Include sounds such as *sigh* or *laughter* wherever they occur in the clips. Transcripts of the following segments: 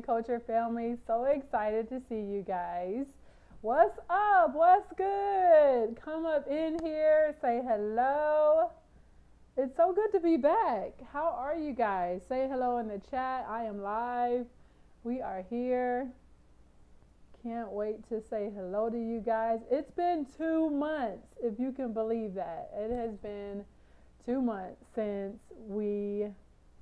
and Culture family. So excited to see you guys. What's up? What's good? Come up in here, say hello. It's so good to be back. How are you guys? Say hello in the chat. I am live. We are here. Can't wait to say hello to you guys. It's been two months, if you can believe that. It has been two months since we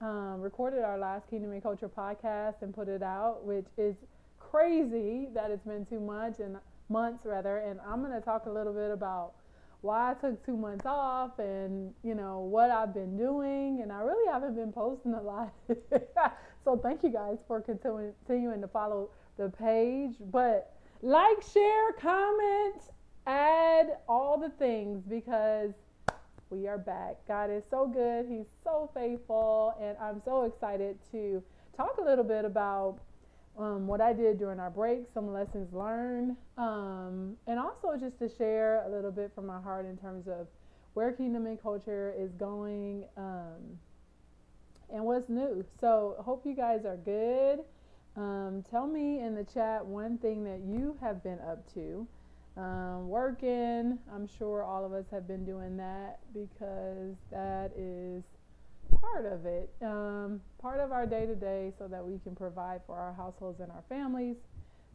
um, recorded our last Kingdom and Culture podcast and put it out, which is crazy that it's been two months and months rather. And I'm going to talk a little bit about why I took two months off and you know what I've been doing. And I really haven't been posting a lot. *laughs* so thank you guys for continuing to follow the page. But like, share, comment, add all the things because we are back. God is so good. He's so faithful. And I'm so excited to talk a little bit about um, what I did during our break, some lessons learned, um, and also just to share a little bit from my heart in terms of where Kingdom and Culture is going um, and what's new. So, hope you guys are good. Um, tell me in the chat one thing that you have been up to um, working. I'm sure all of us have been doing that because that is part of it, um, part of our day to day, so that we can provide for our households and our families.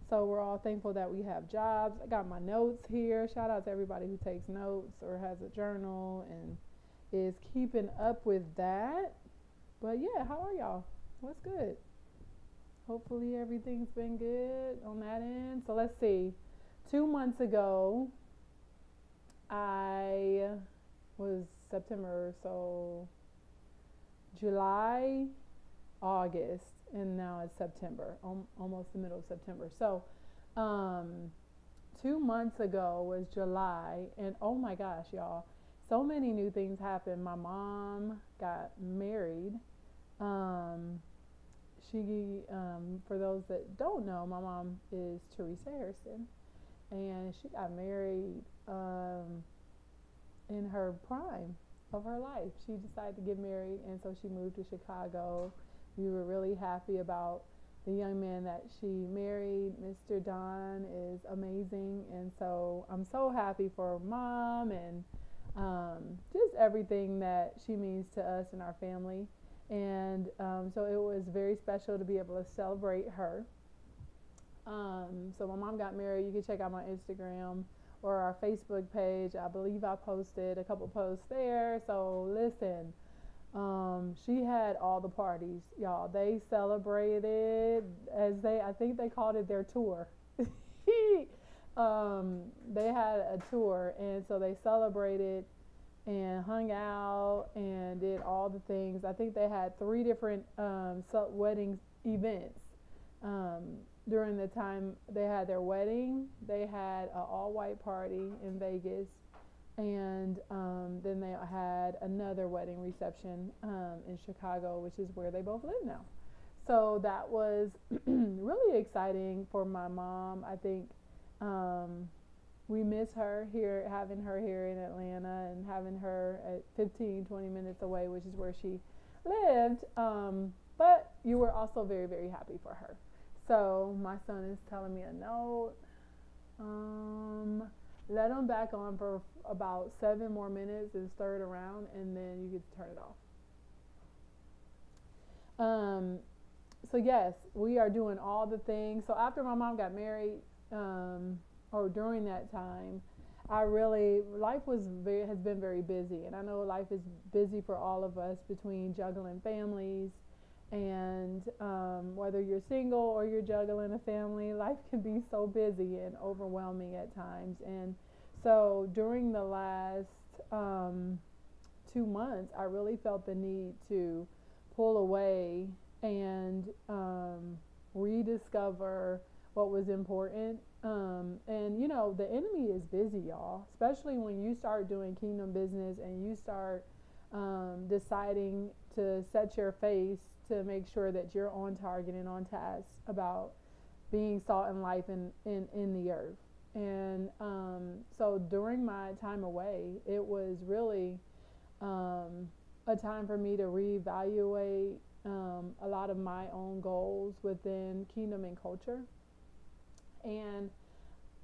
So we're all thankful that we have jobs. I got my notes here. Shout out to everybody who takes notes or has a journal and is keeping up with that. But yeah, how are y'all? What's good? Hopefully everything's been good on that end. So let's see two months ago, I was September, so July, August, and now it's September, almost the middle of September. So, um, two months ago was July, and oh my gosh, y'all, so many new things happened. My mom got married. Um, she, um, for those that don't know, my mom is Teresa Harrison and she got married um, in her prime of her life. She decided to get married, and so she moved to Chicago. We were really happy about the young man that she married. Mr. Don is amazing, and so I'm so happy for mom and um, just everything that she means to us and our family. And um, so it was very special to be able to celebrate her. Um, so my mom got married. You can check out my Instagram or our Facebook page. I believe I posted a couple posts there. So listen, um, she had all the parties, y'all. They celebrated as they, I think they called it their tour. *laughs* um, they had a tour, and so they celebrated and hung out and did all the things. I think they had three different um, wedding events. Um, during the time they had their wedding, they had an all-white party in Vegas, and um, then they had another wedding reception um, in Chicago, which is where they both live now. So that was *clears throat* really exciting for my mom. I think um, we miss her here, having her here in Atlanta and having her at 15, 20 minutes away, which is where she lived. Um, but you were also very, very happy for her. So my son is telling me a note. Um, let them back on for about seven more minutes and stir it around, and then you get to turn it off. Um, so yes, we are doing all the things. So after my mom got married, um, or during that time, I really life was very has been very busy, and I know life is busy for all of us between juggling families and um, whether you're single or you're juggling a family, life can be so busy and overwhelming at times. And so during the last um, two months, I really felt the need to pull away and um, rediscover what was important. Um, and you know, the enemy is busy, y'all, especially when you start doing kingdom business and you start um, deciding to set your face to make sure that you're on target and on task about being salt and life in, in, in the earth. And um, so during my time away, it was really um, a time for me to reevaluate um, a lot of my own goals within kingdom and culture. And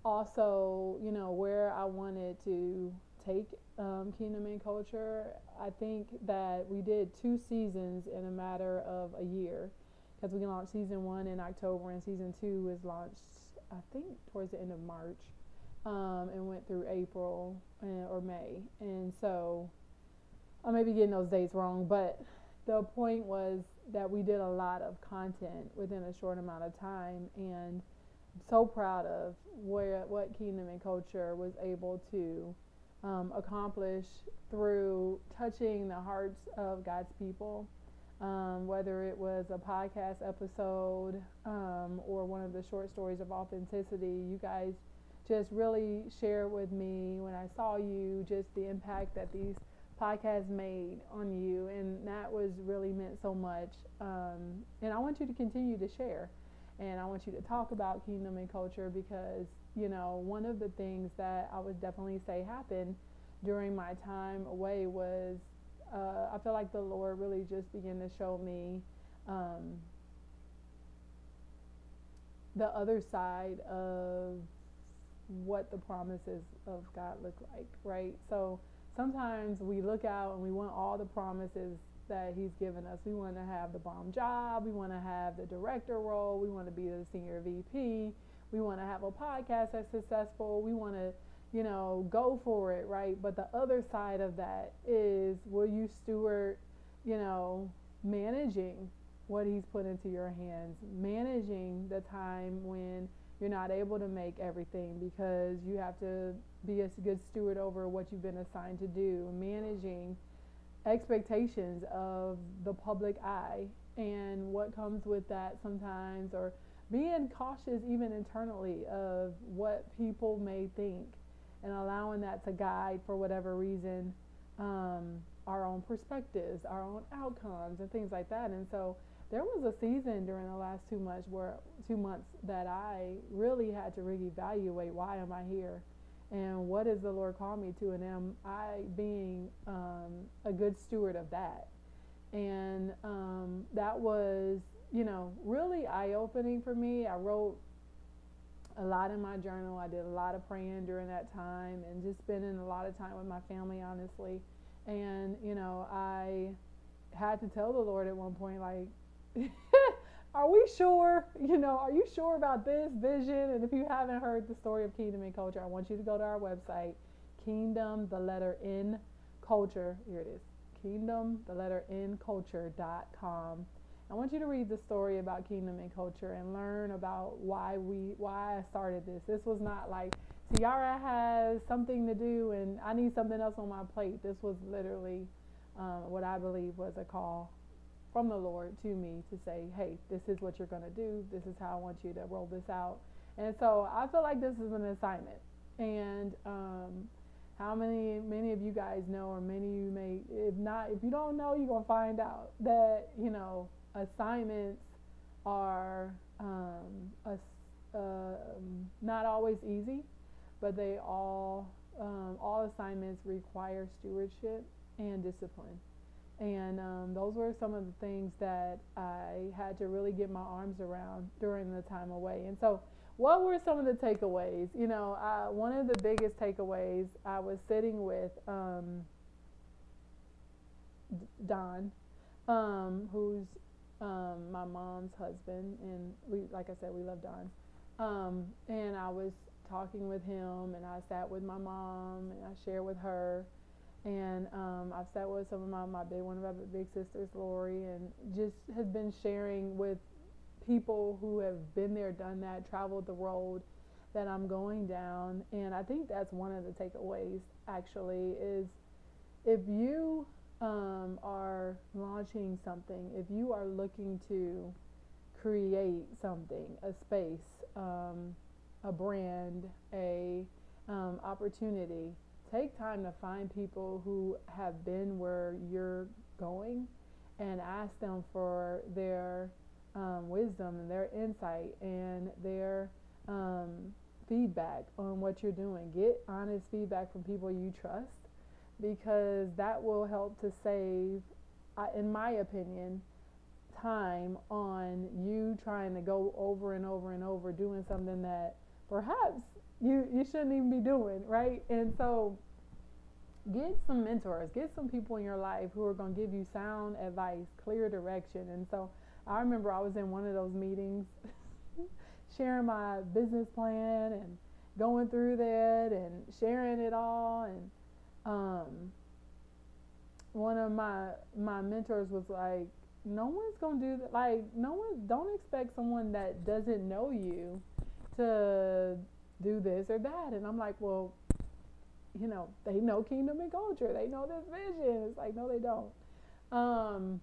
also, you know, where I wanted to take um, Kingdom and Culture. I think that we did two seasons in a matter of a year because we launched season one in October and season two was launched, I think, towards the end of March um, and went through April uh, or May. And so I may be getting those dates wrong, but the point was that we did a lot of content within a short amount of time and I'm so proud of where what Kingdom and Culture was able to um, accomplish through touching the hearts of God's people. Um, whether it was a podcast episode um, or one of the short stories of authenticity, you guys just really share with me when I saw you just the impact that these podcasts made on you, and that was really meant so much. Um, and I want you to continue to share, and I want you to talk about kingdom and culture because you know, one of the things that I would definitely say happened during my time away was uh, I feel like the Lord really just began to show me um, the other side of what the promises of God look like, right? So sometimes we look out and we want all the promises that He's given us. We want to have the bomb job, we want to have the director role, we want to be the senior VP we want to have a podcast that's successful. We want to, you know, go for it, right? But the other side of that is will you steward, you know, managing what he's put into your hands, managing the time when you're not able to make everything because you have to be a good steward over what you've been assigned to do, managing expectations of the public eye and what comes with that sometimes or being cautious even internally of what people may think and allowing that to guide for whatever reason um, our own perspectives, our own outcomes, and things like that. And so there was a season during the last two months where two months that I really had to reevaluate why am I here, and what does the Lord call me to, and am I being um, a good steward of that? And um, that was you know, really eye opening for me. I wrote a lot in my journal. I did a lot of praying during that time and just spending a lot of time with my family, honestly. And, you know, I had to tell the Lord at one point, like, *laughs* are we sure? You know, are you sure about this vision? And if you haven't heard the story of Kingdom and Culture, I want you to go to our website, Kingdom, the letter N, culture. Here it is. Kingdom, the letter N, culture.com I want you to read the story about Kingdom and Culture and learn about why we why I started this. This was not like Tiara has something to do and I need something else on my plate. This was literally um, what I believe was a call from the Lord to me to say, hey, this is what you're going to do. This is how I want you to roll this out. And so I feel like this is an assignment. And um, how many many of you guys know, or many you may, if not, if you don't know, you're gonna find out that you know assignments are um, a, uh, not always easy, but they all um, all assignments require stewardship and discipline. And um, those were some of the things that I had to really get my arms around during the time away. And so, what were some of the takeaways? You know, one of the biggest takeaways I was sitting with um, Don, um, who's um, my mom's husband, and we, like I said, we love Don. Um, and I was talking with him, and I sat with my mom, and I shared with her, and um, I've sat with some of my, my big one of my big sisters, Lori, and just has been sharing with people who have been there, done that, traveled the road that I'm going down. And I think that's one of the takeaways actually is if you um, are launching something, if you are looking to create something, a space, um, a brand, a um, opportunity, take time to find people who have been where you're going and ask them for their um, wisdom and their insight and their um, feedback on what you're doing. Get honest feedback from people you trust because that will help to save, in my opinion, time on you trying to go over and over and over doing something that perhaps you you shouldn't even be doing, right? And so get some mentors, get some people in your life who are going to give you sound advice, clear direction. And so I remember I was in one of those meetings *laughs* sharing my business plan and going through that and sharing it all and um, one of my my mentors was like no one's gonna do that like no one don't expect someone that doesn't know you to do this or that. And i'm like well you know they know kingdom and culture. They know this vision it's like no they don't. Um,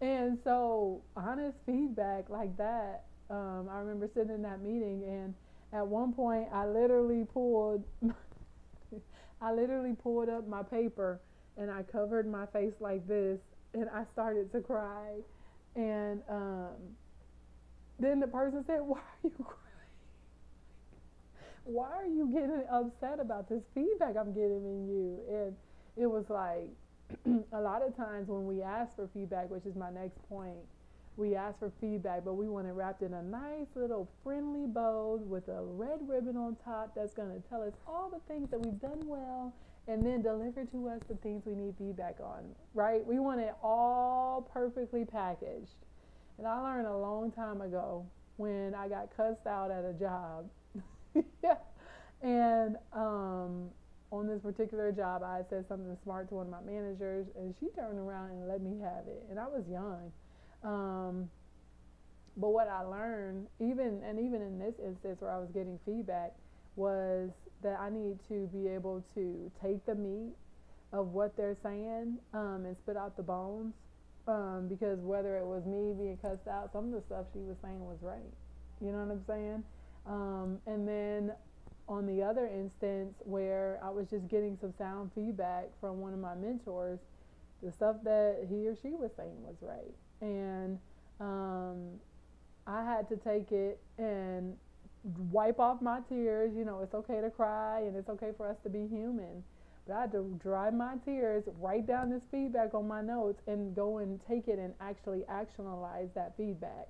and so honest feedback like that um, i remember sitting in that meeting and at one point i literally pulled *laughs* i literally pulled up my paper and I covered my face like this and I started to cry. And um, then the person said, Why are you *laughs* crying? Why are you getting upset about this feedback I'm getting in you? And it was like *clears throat* a lot of times when we ask for feedback, which is my next point, we ask for feedback, but we want it wrapped in a nice little friendly bow with a red ribbon on top that's going to tell us all the things that we've done well and then deliver to us the things we need feedback on, right? We want it all perfectly packaged. And I learned a long time ago when I got cussed out at a job. *laughs* yeah. And um, on this particular job, I said something smart to one of my managers, and she turned around and let me have it. And I was young. Um, but what I learned, even and even in this instance where I was getting feedback, was that I need to be able to take the meat of what they're saying um, and spit out the bones. Um, because whether it was me being cussed out, some of the stuff she was saying was right. You know what I'm saying? Um, and then on the other instance where I was just getting some sound feedback from one of my mentors, the stuff that he or she was saying was right. And um, I had to take it and wipe off my tears. You know, it's okay to cry and it's okay for us to be human. But I had to dry my tears, write down this feedback on my notes, and go and take it and actually actionalize that feedback.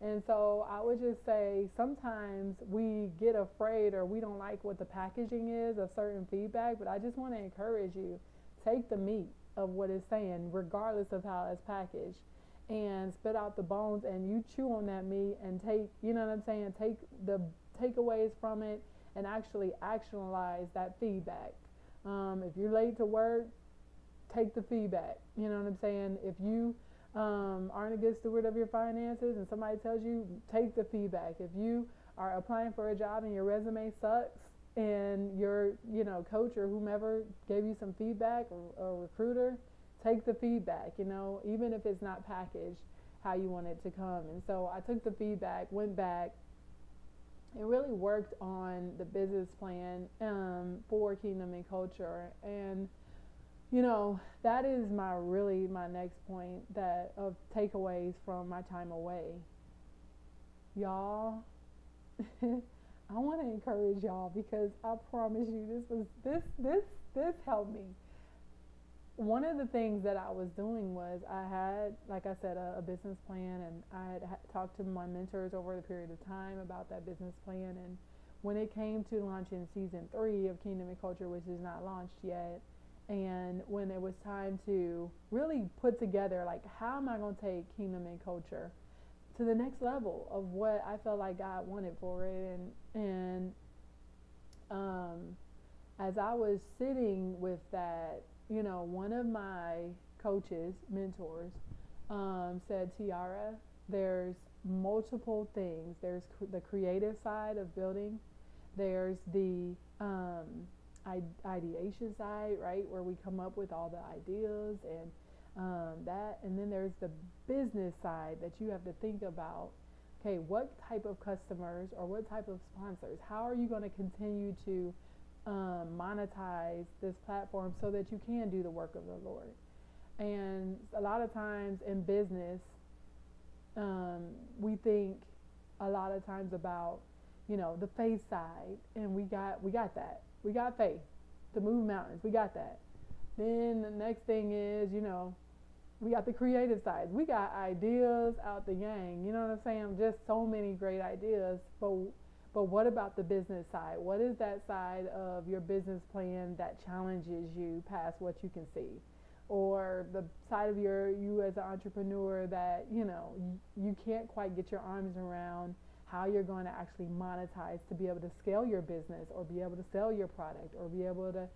And so I would just say sometimes we get afraid or we don't like what the packaging is of certain feedback, but I just want to encourage you take the meat of what it's saying, regardless of how it's packaged, and spit out the bones and you chew on that meat and take, you know what I'm saying, take the takeaways from it and actually actionalize that feedback. Um, if you're late to work, take the feedback. You know what I'm saying? If you um, aren't a good steward of your finances and somebody tells you, take the feedback. If you are applying for a job and your resume sucks and your, you know, coach or whomever gave you some feedback or, recruiter, take the feedback, you know, even if it's not packaged how you want it to come. And so I took the feedback, went back, and really worked on the business plan um, for Kingdom and Culture. And you know, that is my really my next point that of takeaways from my time away. Y'all, *laughs* I want to encourage y'all because I promise you this was this this this helped me one of the things that I was doing was I had, like I said, a, a business plan, and I had ha- talked to my mentors over the period of time about that business plan. And when it came to launching season three of Kingdom and Culture, which is not launched yet, and when it was time to really put together, like, how am I going to take Kingdom and Culture to the next level of what I felt like God wanted for it, and and um, as I was sitting with that you know, one of my coaches, mentors, um, said, Tiara, there's multiple things. There's cr- the creative side of building, there's the um, ideation side, right, where we come up with all the ideas and um, that, and then there's the business side that you have to think about. Okay, what type of customers or what type of sponsors? How are you going to continue to um, monetize this platform so that you can do the work of the Lord. And a lot of times in business, um, we think a lot of times about, you know, the faith side, and we got we got that. We got faith to move mountains. We got that. Then the next thing is, you know, we got the creative side. We got ideas out the yang. You know what I'm saying? Just so many great ideas. But but what about the business side? What is that side of your business plan that challenges you past what you can see? Or the side of your you as an entrepreneur that, you know, you, you can't quite get your arms around how you're going to actually monetize to be able to scale your business or be able to sell your product or be able to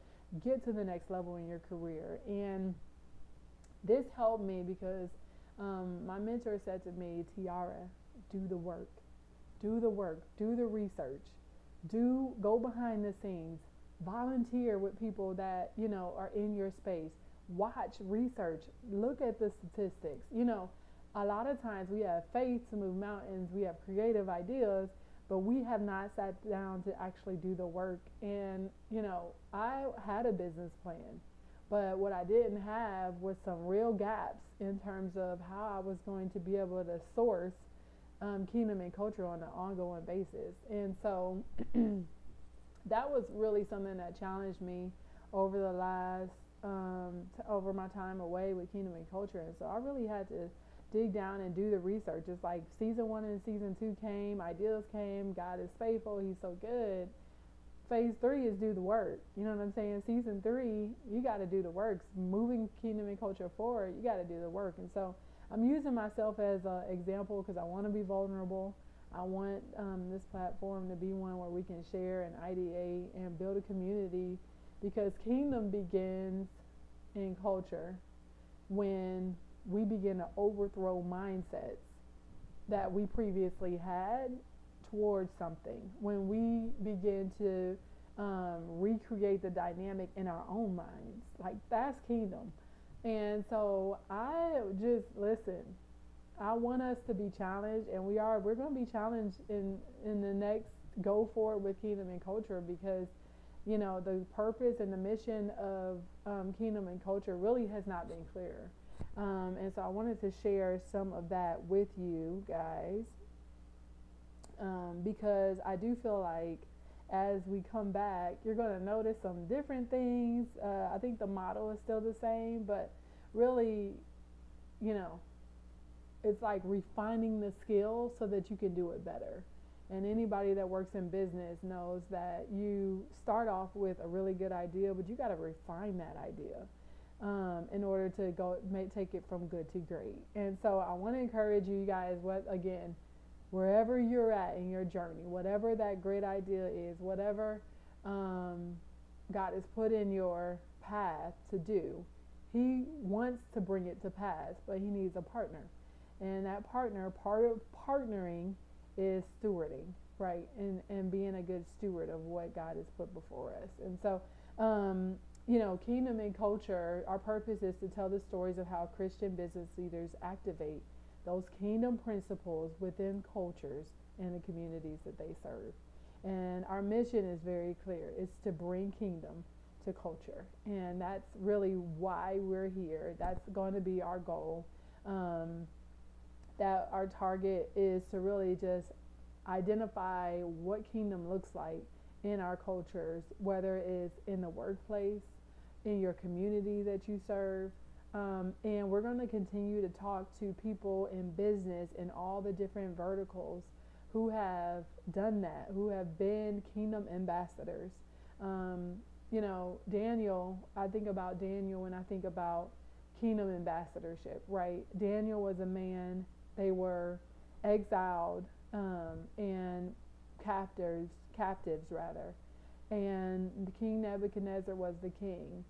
get to the next level in your career. And this helped me because um, my mentor said to me, Tiara, do the work, do the work, do the research, do go behind the scenes, volunteer with people that you know are in your space, watch, research, look at the statistics. You know, a lot of times we have faith to move mountains, we have creative ideas, but we have not sat down to actually do the work. And you know, I had a business plan but what I didn't have was some real gaps in terms of how I was going to be able to source um, kingdom and culture on an ongoing basis. And so *clears throat* that was really something that challenged me over the last, um, over my time away with kingdom and culture. And so I really had to dig down and do the research. It's like season one and season two came, ideas came, God is faithful, He's so good phase three is do the work. You know what I'm saying? Season three, you got to do the work. Moving kingdom and culture forward, you got to do the work. And so I'm using myself as an example because I want to be vulnerable. I want um, this platform to be one where we can share and ideate and build a community because kingdom begins in culture when we begin to overthrow mindsets that we previously had towards something, when we begin to um, recreate the dynamic in our own minds, like that's kingdom. And so I just listen. I want us to be challenged, and we are. We're going to be challenged in in the next go forward with kingdom and culture because you know the purpose and the mission of um, kingdom and culture really has not been clear. Um, and so I wanted to share some of that with you guys um, because I do feel like as we come back, you're going to notice some different things. Uh, I think the model is still the same, but really, you know, it's like refining the skill so that you can do it better. And anybody that works in business knows that you start off with a really good idea, but you got to refine that idea um, in order to go make, take it from good to great. And so I want to encourage you guys. What again? wherever you're at in your journey, whatever that great idea is, whatever um, God has put in your path to do, He wants to bring it to pass, but He needs a partner. And that partner, part of partnering is stewarding, right? And, and being a good steward of what God has put before us. And so, um, you know, Kingdom and Culture, our purpose is to tell the stories of how Christian business leaders activate those kingdom principles within cultures and the communities that they serve. And our mission is very clear it's to bring kingdom to culture. And that's really why we're here. That's going to be our goal. Um, that our target is to really just identify what kingdom looks like in our cultures, whether it's in the workplace, in your community that you serve, um, and we're going to continue to talk to people in business in all the different verticals who have done that, who have been kingdom ambassadors. Um, you know, Daniel, I think about Daniel when I think about kingdom ambassadorship, right? Daniel was a man, they were exiled um, and captors, captives rather. And King Nebuchadnezzar was the king.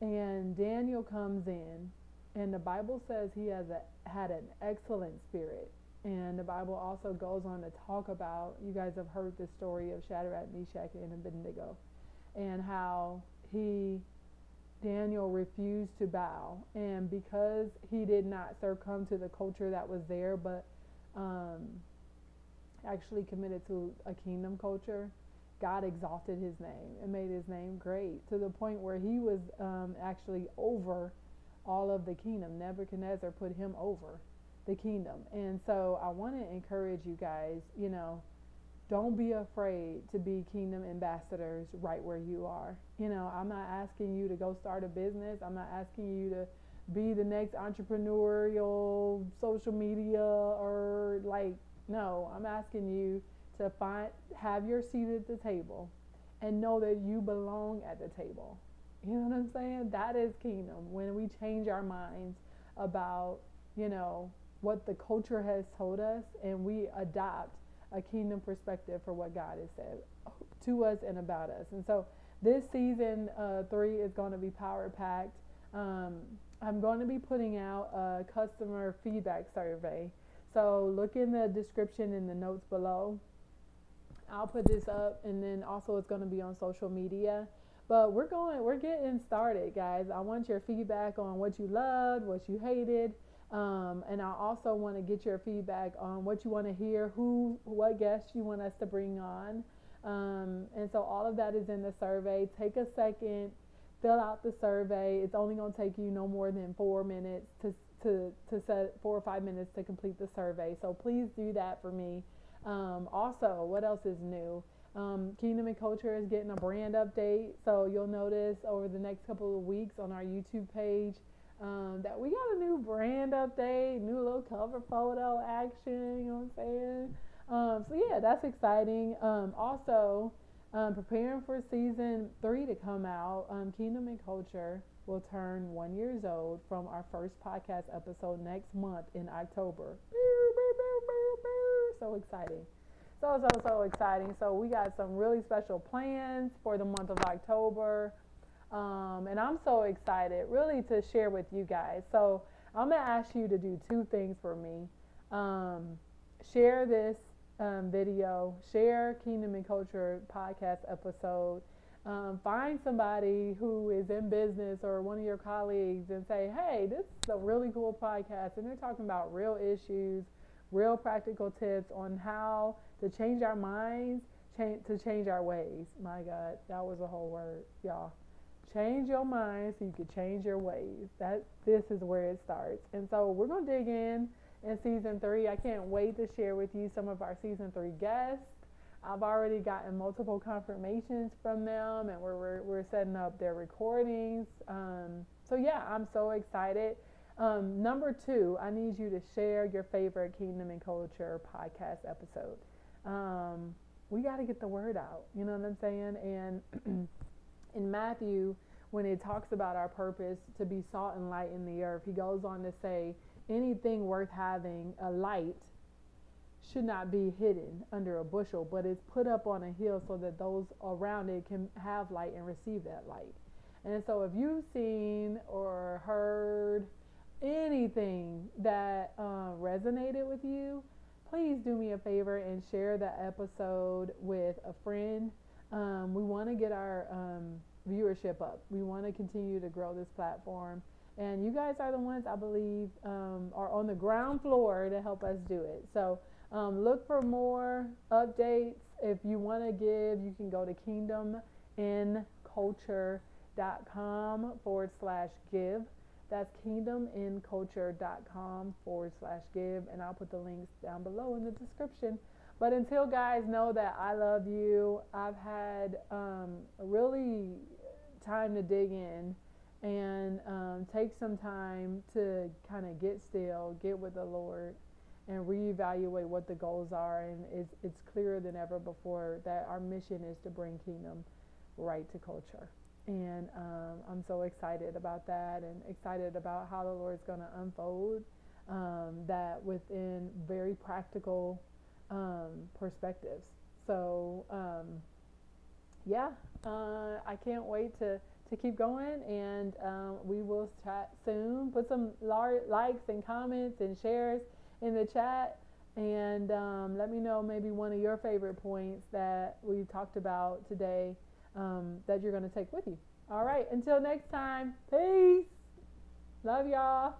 And Daniel comes in, and the Bible says he has a, had an excellent spirit. And the Bible also goes on to talk about, you guys have heard the story of Shadrach, Meshach, and Abednego, and how he, Daniel, refused to bow. And because he did not succumb to the culture that was there, but um, actually committed to a kingdom culture, God exalted his name and made his name great to the point where he was um, actually over all of the kingdom. Nebuchadnezzar put him over the kingdom. And so I want to encourage you guys, you know, don't be afraid to be kingdom ambassadors right where you are. You know, I'm not asking you to go start a business. I'm not asking you to be the next entrepreneurial social media or like no, I'm asking you to find have your seat at the table and know that you belong at the table. You know what I'm saying? That is kingdom. When we change our minds about, you know, what the culture has told us and we adopt a kingdom perspective for what God has said to us and about us. And so this season uh, three is going to be power packed. Um, I'm going to be putting out a customer feedback survey. So look in the description in the notes below. I'll put this up and then also it's going to be on social media. But we're going, we're getting started, guys. I want your feedback on what you loved, what you hated. Um, and I also want to get your feedback on what you want to hear, who, what guests you want us to bring on. Um, and so all of that is in the survey. Take a second, fill out the survey. It's only going to take you no more than four minutes to, to, to set four or five minutes to complete the survey. So please do that for me. Um, also, what else is new? Um, Kingdom and Culture is getting a brand update. So you'll notice over the next couple of weeks on our YouTube page um, that we got a new brand update, new little cover photo action, you know what I'm saying? Um, so yeah, that's exciting. Um, also, um, preparing for season three to come out, um, Kingdom and Culture will turn one years old from our first podcast episode next month in October. So exciting. So, so, so exciting. So, we got some really special plans for the month of October. Um, and I'm so excited really to share with you guys. So, I'm going to ask you to do two things for me. Um, share this um, video, share Kingdom and Culture podcast episode. Um, find somebody who is in business or one of your colleagues and say, hey, this is a really cool podcast. And they're talking about real issues, real practical tips on how to change our minds, change, to change our ways. My God, that was a whole word, y'all. Change your mind so you can change your ways. That this is where it starts. And so we're gonna dig in in season three. I can't wait to share with you some of our season three guests. I've already gotten multiple confirmations from them, and we're, we're, we're setting up their recordings. Um, so, yeah, I'm so excited. Um, number two, I need you to share your favorite Kingdom and Culture podcast episode. Um, we got to get the word out, you know what I'm saying? And *clears throat* in Matthew, when it talks about our purpose to be salt and light in the earth, he goes on to say, anything worth having a light should not be hidden under a bushel, but it's put up on a hill so that those around it can have light and receive that light. And so, if you've seen or heard anything that uh, resonated with you, please do me a favor and share the episode with a friend. Um, we want to get our um, viewership up. We want to continue to grow this platform. And you guys are the ones I believe um, are on the ground floor to help us do it. So um, look for more updates. If you want to give, you can go to kingdomnculture.com forward slash give. That's kingdomnculture.com forward slash give. And I'll put the links down below in the description. But until guys know that I love you, I've had um, really time to dig in and um, take some time to kind of get still, get with the Lord, and reevaluate what the goals are. And it's, it's clearer than ever before that our mission is to bring kingdom right to culture. And um, I'm so excited about that and excited about how the Lord's going to unfold um, that within very practical um, perspectives. So, um, yeah, uh, I can't wait to to keep going, and um, we will chat soon. Put some likes and comments and shares in the chat, and um, let me know maybe one of your favorite points that we talked about today um, that you're going to take with you. All right, until next time, peace. Love y'all.